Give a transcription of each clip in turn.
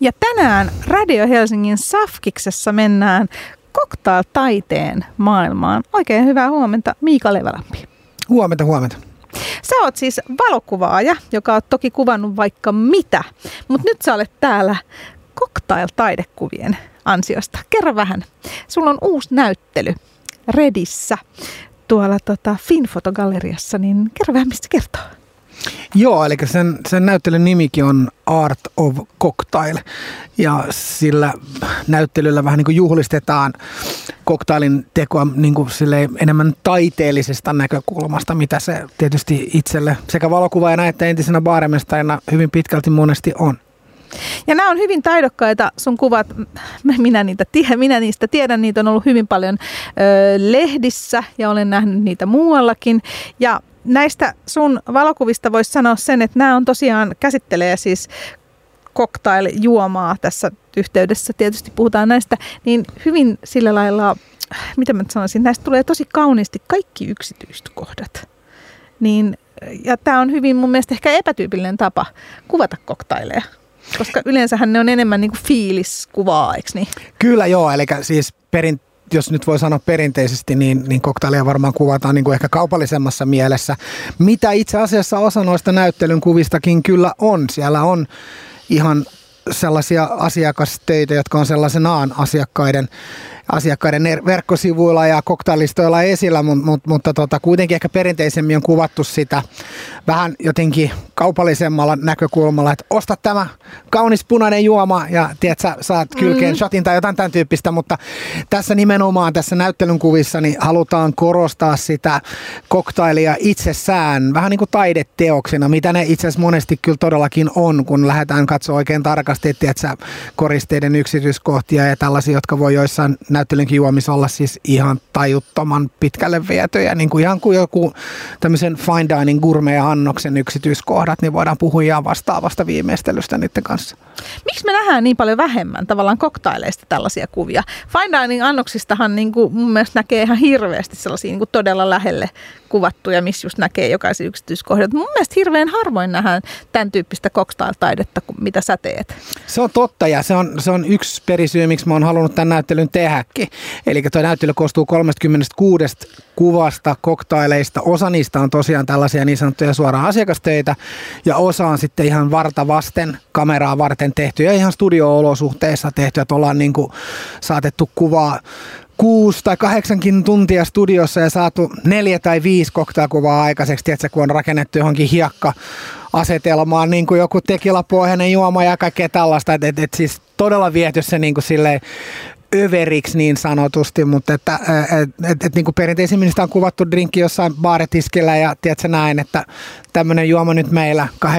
Ja tänään Radio Helsingin Safkiksessa mennään cocktail-taiteen maailmaan. Oikein hyvää huomenta Miika Levälampi. Huomenta, huomenta. Sä oot siis valokuvaaja, joka on toki kuvannut vaikka mitä, mutta nyt sä olet täällä cocktail-taidekuvien ansiosta. Kerro vähän. Sulla on uusi näyttely Redissä tuolla tota Finfotogalleriassa, niin kerro vähän, mistä kertoo. Joo, eli sen, sen näyttelyn nimikin on Art of Cocktail. Ja sillä näyttelyllä vähän niin kuin juhlistetaan koktailin tekoa niin kuin enemmän taiteellisesta näkökulmasta, mitä se tietysti itselle sekä valokuvaajana että entisenä baaremestarina hyvin pitkälti monesti on. Ja nämä on hyvin taidokkaita sun kuvat, minä, niitä, minä niistä tiedän, niitä on ollut hyvin paljon ö, lehdissä ja olen nähnyt niitä muuallakin. Ja näistä sun valokuvista voisi sanoa sen, että nämä on tosiaan, käsittelee siis cocktail-juomaa tässä yhteydessä, tietysti puhutaan näistä, niin hyvin sillä lailla, mitä mä sanoisin, näistä tulee tosi kauniisti kaikki yksityiskohdat. Niin, ja tämä on hyvin mun mielestä ehkä epätyypillinen tapa kuvata koktaileja. Koska yleensähän ne on enemmän niin kuin fiiliskuvaa, eikö niin? Kyllä joo, eli siis perin, jos nyt voi sanoa perinteisesti, niin, niin koktaileja varmaan kuvataan niin kuin ehkä kaupallisemmassa mielessä. Mitä itse asiassa osa noista näyttelyn kuvistakin kyllä on. Siellä on ihan sellaisia asiakastöitä, jotka on sellaisenaan asiakkaiden asiakkaiden verkkosivuilla ja koktailistoilla esillä, mutta, mutta, mutta tota, kuitenkin ehkä perinteisemmin on kuvattu sitä vähän jotenkin kaupallisemmalla näkökulmalla, että osta tämä kaunis punainen juoma ja tiedät, sä saat kylkeen mm. shotin tai jotain tämän tyyppistä, mutta tässä nimenomaan tässä näyttelyn kuvissa niin halutaan korostaa sitä koktailia itsessään, vähän niin kuin taideteoksina, mitä ne itse asiassa monesti kyllä todellakin on, kun lähdetään katsoa oikein tarkasti, että sä koristeiden yksityiskohtia ja tällaisia, jotka voi joissain näyttelynkin juomissa olla siis ihan tajuttoman pitkälle vietyjä, niin kuin ihan kuin joku tämmöisen fine dining gourmet-annoksen yksityiskohdat, niin voidaan puhua ihan vastaavasta viimeistelystä niiden kanssa. Miksi me nähdään niin paljon vähemmän tavallaan koktaileista tällaisia kuvia? Fine dining annoksistahan niin kuin mun mielestä näkee ihan hirveästi sellaisia niin kuin todella lähelle kuvattuja, missä just näkee jokaisen yksityiskohdan. Mun mielestä hirveän harvoin nähdään tämän tyyppistä cocktail-taidetta, mitä sä teet. Se on totta ja se on, se on yksi perisyy, miksi mä oon halunnut tämän näyttelyn tehdäkin. Eli tuo näyttely koostuu 36 kuvasta koktaileista. Osa niistä on tosiaan tällaisia niin sanottuja suoraan asiakastöitä ja osa on sitten ihan varta vasten kameraa varten tehtyjä ihan studio-olosuhteissa tehtyjä, että ollaan niin kuin saatettu kuvaa kuusi tai kahdeksankin tuntia studiossa ja saatu neljä tai viisi koktailkuvaa aikaiseksi, tiedätkö, kun on rakennettu johonkin hiekka asetelmaan, niin kuin joku tekilapohjainen juoma ja kaikkea tällaista, että et, et siis todella viety se niin kuin silleen överiksi niin sanotusti, mutta että et, et, et, niin kuin perinteisimmin sitä on kuvattu drinkki jossain baaretiskillä ja tiedätkö näin, että tämmöinen juoma nyt meillä 8.50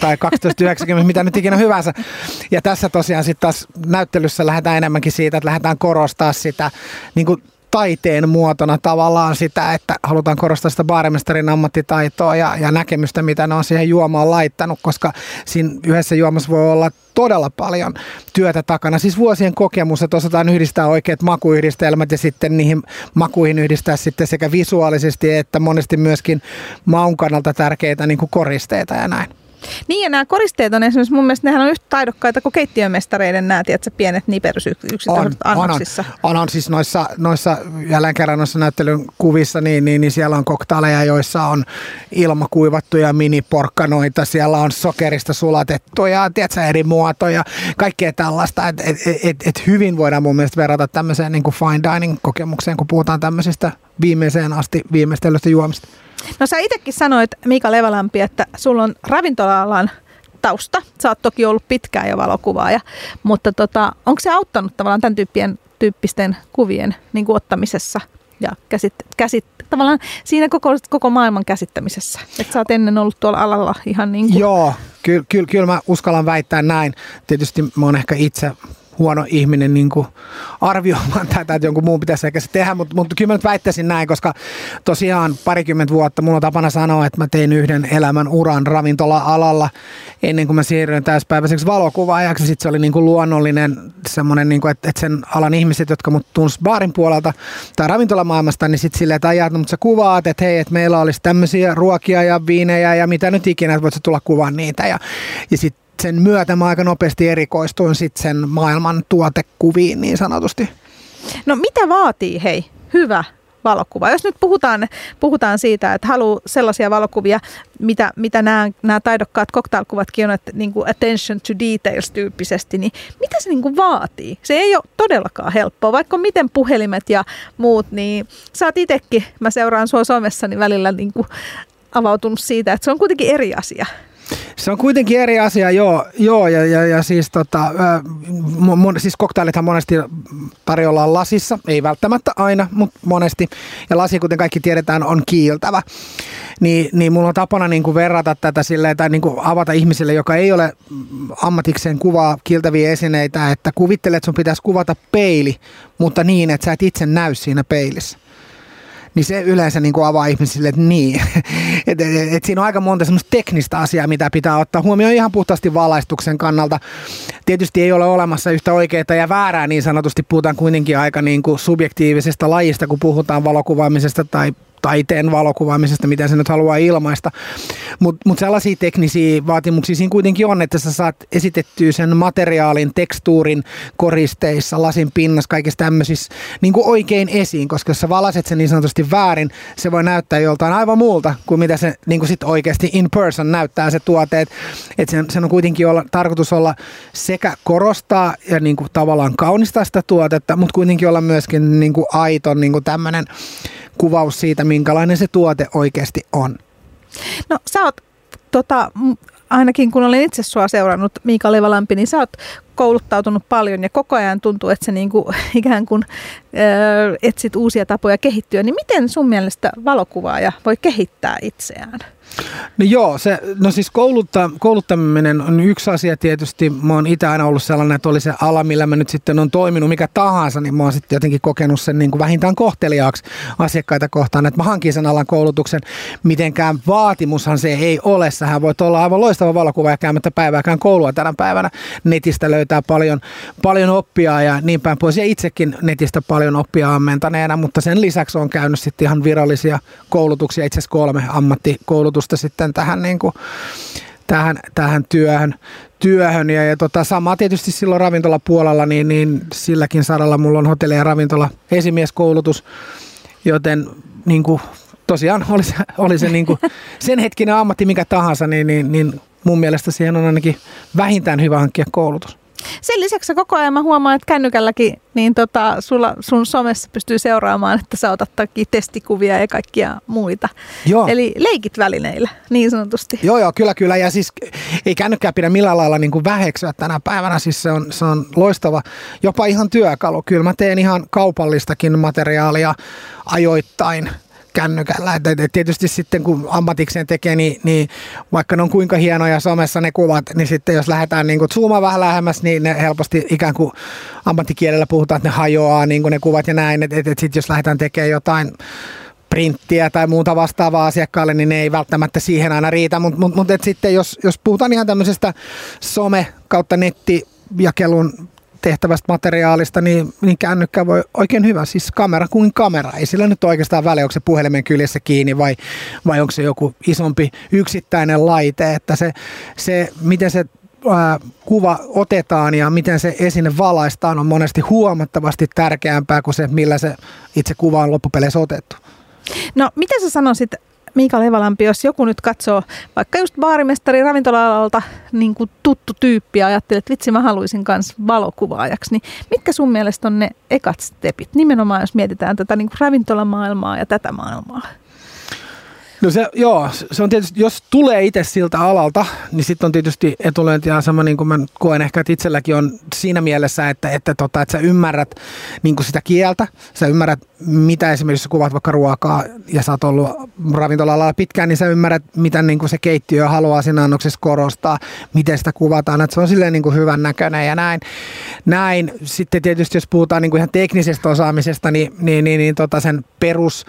tai 12.90, mitä nyt ikinä hyvänsä. Ja tässä tosiaan sitten taas näyttelyssä lähdetään enemmänkin siitä, että lähdetään korostaa sitä niin kuin taiteen muotona tavallaan sitä, että halutaan korostaa sitä baarimestarin ammattitaitoa ja, ja näkemystä, mitä ne on siihen juomaan laittanut, koska siinä yhdessä juomassa voi olla todella paljon työtä takana. Siis vuosien kokemus, että osataan yhdistää oikeat makuyhdistelmät ja sitten niihin makuihin yhdistää sitten sekä visuaalisesti että monesti myöskin maun kannalta tärkeitä niin kuin koristeita ja näin. Niin ja nämä koristeet on esimerkiksi mun mielestä nehän on yhtä taidokkaita kuin keittiömestareiden nämä, tiedätkö, pienet niperysyksiköt on, annoksissa. On, on, on, siis noissa, noissa jälleen kerran noissa näyttelyn kuvissa, niin, niin, niin siellä on koktaaleja, joissa on ilmakuivattuja miniporkkanoita, siellä on sokerista sulatettuja, tiedätkö, eri muotoja, kaikkea tällaista, että et, et, et, et hyvin voidaan mun mielestä verrata tämmöiseen niin kuin fine dining kokemukseen, kun puhutaan tämmöisistä viimeiseen asti viimeistelystä juomista. No sä itsekin sanoit, Mika Levalampi, että sulla on ravintola-alan tausta. Sä oot toki ollut pitkään jo valokuvaaja, mutta tota, onko se auttanut tavallaan tämän tyyppien, tyyppisten kuvien niin kuin ottamisessa ja käsit, käsit, tavallaan siinä koko, koko maailman käsittämisessä? Että sä oot ennen ollut tuolla alalla ihan niin kuin... Joo, kyllä, kyllä, kyllä mä uskallan väittää näin. Tietysti mä oon ehkä itse huono ihminen niin kuin arvioimaan tätä, että jonkun muun pitäisi ehkä se tehdä, mutta, mutta kyllä mä nyt väittäisin näin, koska tosiaan parikymmentä vuotta mulla on tapana sanoa, että mä tein yhden elämän uran ravintola-alalla ennen kuin mä siirryin täyspäiväiseksi valokuvaajaksi. Sitten se oli niin kuin luonnollinen semmoinen, niin kuin, että, että sen alan ihmiset, jotka mut tunsi baarin puolelta tai ravintolamaailmasta, niin sitten silleen, että ajat, mutta sä kuvaat, että hei, että meillä olisi tämmöisiä ruokia ja viinejä ja mitä nyt ikinä, että voit sä tulla kuvaan niitä. Ja, ja sitten sen myötä mä aika nopeasti erikoistuin sitten sen maailman tuotekuviin niin sanotusti. No mitä vaatii, hei, hyvä valokuva. Jos nyt puhutaan, puhutaan siitä, että haluaa sellaisia valokuvia, mitä, mitä nämä, nämä taidokkaat cocktailkuvatkin on, että niin kuin attention to details tyyppisesti, niin mitä se niin kuin vaatii? Se ei ole todellakaan helppoa, vaikka miten puhelimet ja muut, niin oot itsekin, mä seuraan sua somessani välillä niin kuin avautunut siitä, että se on kuitenkin eri asia. Se on kuitenkin eri asia, joo, joo ja, ja, ja siis, tota, mon, siis koktailithan monesti tarjolla lasissa, ei välttämättä aina, mutta monesti. Ja lasi, kuten kaikki tiedetään, on kiiltävä. Niin, niin mulla on tapana niin kuin verrata tätä silleen, tai niin kuin avata ihmisille, joka ei ole ammatikseen kuvaa kiiltäviä esineitä, että kuvittelet, että sun pitäisi kuvata peili, mutta niin, että sä et itse näy siinä peilissä niin se yleensä niin kuin avaa ihmisille, että niin. et, et, et siinä on aika monta semmoista teknistä asiaa, mitä pitää ottaa huomioon ihan puhtaasti valaistuksen kannalta. Tietysti ei ole olemassa yhtä oikeaa ja väärää niin sanotusti, puhutaan kuitenkin aika niin kuin subjektiivisesta lajista, kun puhutaan valokuvaamisesta tai taiteen valokuvaamisesta, mitä se nyt haluaa ilmaista. Mutta mut sellaisia teknisiä vaatimuksia siinä kuitenkin on, että sä saat esitettyä sen materiaalin, tekstuurin, koristeissa, lasin pinnassa, kaikissa tämmöisissä niin kuin oikein esiin, koska jos sä valaset sen niin sanotusti väärin, se voi näyttää joltain aivan muulta kuin mitä se niin kuin sit oikeasti in person näyttää se tuote. Että et sen, sen on kuitenkin olla, tarkoitus olla sekä korostaa ja niin kuin tavallaan kaunistaa sitä tuotetta, mutta kuitenkin olla myöskin niin kuin aito niin kuin tämmöinen kuvaus siitä, minkälainen se tuote oikeasti on. No sä oot tota, ainakin kun olen itse sua seurannut, Miika Levalampi, niin sä oot kouluttautunut paljon ja koko ajan tuntuu, että sä niinku, ikään kuin ö, etsit uusia tapoja kehittyä. Niin miten sun mielestä valokuvaaja voi kehittää itseään? No joo, se, no siis koulutta, kouluttaminen on yksi asia tietysti. Mä oon itse aina ollut sellainen, että oli se ala, millä mä nyt sitten on toiminut mikä tahansa, niin mä oon sitten jotenkin kokenut sen niin kuin vähintään kohteliaaksi asiakkaita kohtaan, että mä hankin sen alan koulutuksen. Mitenkään vaatimushan se ei ole. Sähän voit olla aivan loistava valokuva ja käymättä päivääkään koulua tänä päivänä. Netistä löytää paljon, paljon oppia ja niin päin pois. Ja itsekin netistä paljon oppia ammentaneena, mutta sen lisäksi on käynyt sitten ihan virallisia koulutuksia, itse asiassa kolme ammattikoulutusta vaikutusta sitten tähän, niin kuin, tähän, tähän työhön. työhön. Ja, ja tota, sama tietysti silloin ravintolapuolella, niin, niin silläkin saralla mulla on hotelli- ja ravintola esimieskoulutus, joten niin kuin, tosiaan oli se, oli se niin kuin, sen hetkinen ammatti mikä tahansa, niin, niin, niin mun mielestä siihen on ainakin vähintään hyvä hankkia koulutus. Sen lisäksi koko ajan mä huomaan, että kännykälläkin niin tota, sulla, sun somessa pystyy seuraamaan, että sä otat testikuvia ja kaikkia muita. Joo. Eli leikit välineillä, niin sanotusti. Joo, joo, kyllä, kyllä. Ja siis ei kännykkää pidä millään lailla niin kuin väheksyä tänä päivänä. Siis se on, se on loistava, jopa ihan työkalu. Kyllä mä teen ihan kaupallistakin materiaalia ajoittain kännykällä. Et, et tietysti sitten kun ammatikseen tekee, niin, niin vaikka ne on kuinka hienoja somessa ne kuvat, niin sitten jos lähdetään niin zoomaan vähän lähemmäs, niin ne helposti ikään kuin ammattikielellä puhutaan, että ne hajoaa niin ne kuvat ja näin. Että et, et sitten jos lähdetään tekemään jotain printtiä tai muuta vastaavaa asiakkaalle, niin ne ei välttämättä siihen aina riitä. Mutta mut, mut, sitten jos, jos puhutaan ihan tämmöisestä some kautta nettijakelun tehtävästä materiaalista, niin, niin kännykkä voi oikein hyvä. Siis kamera kuin kamera. Ei sillä nyt oikeastaan väliä, onko se puhelimen kyljessä kiinni vai, vai onko se joku isompi yksittäinen laite. Että se, se miten se kuva otetaan ja miten se esine valaistaan on monesti huomattavasti tärkeämpää kuin se, millä se itse kuva on loppupeleissä otettu. No, mitä sä sanoisit Miika Levalampi, jos joku nyt katsoo vaikka just baarimestari ravintola-alalta niin kuin tuttu tyyppi ja ajattelee, että vitsi mä haluaisin myös valokuvaajaksi, niin mitkä sun mielestä on ne ekat stepit? Nimenomaan jos mietitään tätä niin kuin ravintolamaailmaa ja tätä maailmaa. No se, joo, se on tietysti, jos tulee itse siltä alalta, niin sitten on tietysti etulyöntiä sama, niin kuin mä koen ehkä, että itselläkin on siinä mielessä, että, että, tota, että sä ymmärrät niin kuin sitä kieltä, sä ymmärrät, mitä esimerkiksi kuvat vaikka ruokaa ja sä oot ollut ravintola pitkään, niin sä ymmärrät, mitä niin kuin se keittiö haluaa siinä annoksessa korostaa, miten sitä kuvataan, että se on silleen niin kuin hyvän näköinen ja näin. näin. Sitten tietysti, jos puhutaan niin kuin ihan teknisestä osaamisesta, niin, niin, niin, niin tota sen perus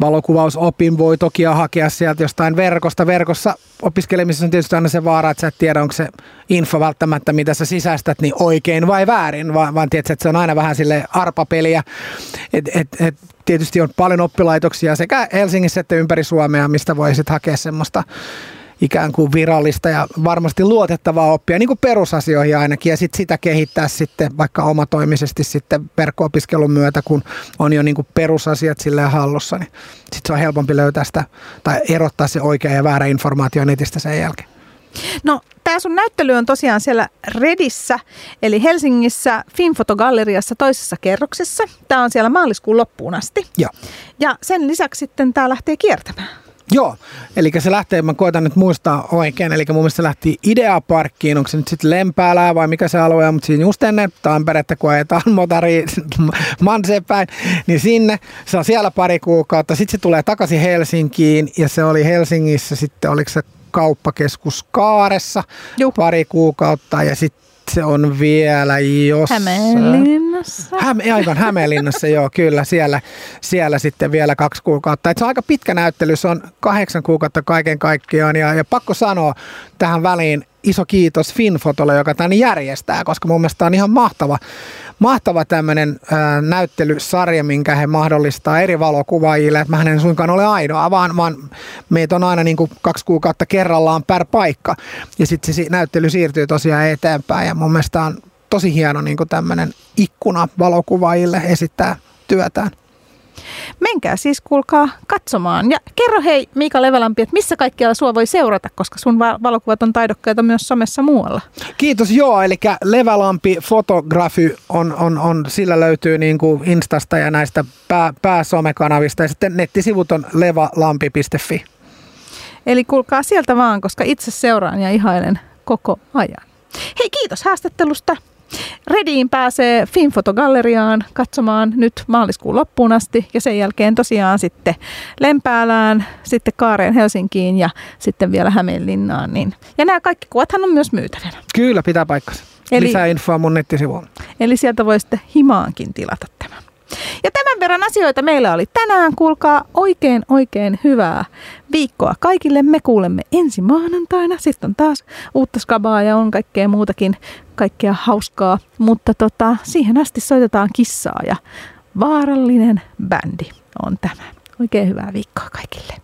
valokuvausopin voi toki hakea sieltä jostain verkosta. Verkossa opiskelemisessa on tietysti aina se vaara, että sä et tiedä, onko se info välttämättä, mitä sä sisäistät, niin oikein vai väärin, vaan, vaan tiedät, että se on aina vähän sille arpapeliä. Et, et, et, tietysti on paljon oppilaitoksia sekä Helsingissä että ympäri Suomea, mistä voi sitten hakea semmoista ikään kuin virallista ja varmasti luotettavaa oppia, niin kuin perusasioihin ainakin, ja sitten sitä kehittää sitten vaikka omatoimisesti sitten verkko-opiskelun myötä, kun on jo niin kuin perusasiat silleen hallussa, niin sitten se on helpompi löytää sitä tai erottaa se oikea ja väärä informaatio netistä sen jälkeen. No, tämä sun näyttely on tosiaan siellä Redissä, eli Helsingissä Finfotogalleriassa toisessa kerroksessa. Tämä on siellä maaliskuun loppuun asti. Joo. Ja sen lisäksi sitten tämä lähtee kiertämään. Joo, eli se lähtee, mä koitan nyt muistaa oikein, eli mun mielestä se lähti Ideaparkkiin, onko se nyt sitten Lempäälää vai mikä se alue on, mutta siinä just ennen Tamperetta, kun ajetaan motari Manseen päin, niin sinne, se on siellä pari kuukautta, sitten se tulee takaisin Helsinkiin ja se oli Helsingissä sitten, oliko se kauppakeskus Kaaressa Juh. pari kuukautta ja sitten on vielä jossain. Hämeenlinnassa. Häme, aivan Hämeenlinnassa, joo, kyllä. Siellä, siellä sitten vielä kaksi kuukautta. Et se on aika pitkä näyttely, se on kahdeksan kuukautta kaiken kaikkiaan. Ja, ja pakko sanoa tähän väliin iso kiitos Finfotolle, joka tämän järjestää, koska mun mielestä on ihan mahtava, mahtava tämmöinen näyttelysarja, minkä he mahdollistaa eri valokuvaajille. Mä en suinkaan ole ainoa, vaan, vaan meitä on aina niin kuin kaksi kuukautta kerrallaan per paikka. Ja sitten se näyttely siirtyy tosiaan eteenpäin ja mun mielestä on tosi hieno niin tämmöinen ikkuna valokuvaajille esittää työtään. Menkää siis kuulkaa katsomaan. Ja kerro hei Miika Levelampi, että missä kaikkialla sua voi seurata, koska sun valokuvat on taidokkaita myös somessa muualla. Kiitos, joo. Eli Levelampi Fotografi on, on, on, sillä löytyy niin kuin Instasta ja näistä pää, pääsomekanavista. Ja sitten nettisivut on levalampi.fi. Eli kuulkaa sieltä vaan, koska itse seuraan ja ihailen koko ajan. Hei, kiitos haastattelusta. Rediin pääsee Finfotogalleriaan katsomaan nyt maaliskuun loppuun asti ja sen jälkeen tosiaan sitten Lempäälään, sitten Kaareen Helsinkiin ja sitten vielä Hämeenlinnaan. Niin. Ja nämä kaikki kuvathan on myös myytävänä. Kyllä, pitää paikkansa. Eli, Lisää infoa mun nettisivuun. Eli sieltä voi sitten himaankin tilata tämän. Ja tämän verran asioita meillä oli tänään. Kuulkaa oikein oikein hyvää viikkoa kaikille. Me kuulemme ensi maanantaina. Sitten on taas uutta skabaa ja on kaikkea muutakin, kaikkea hauskaa. Mutta tota, siihen asti soitetaan kissaa ja vaarallinen bändi on tämä. Oikein hyvää viikkoa kaikille.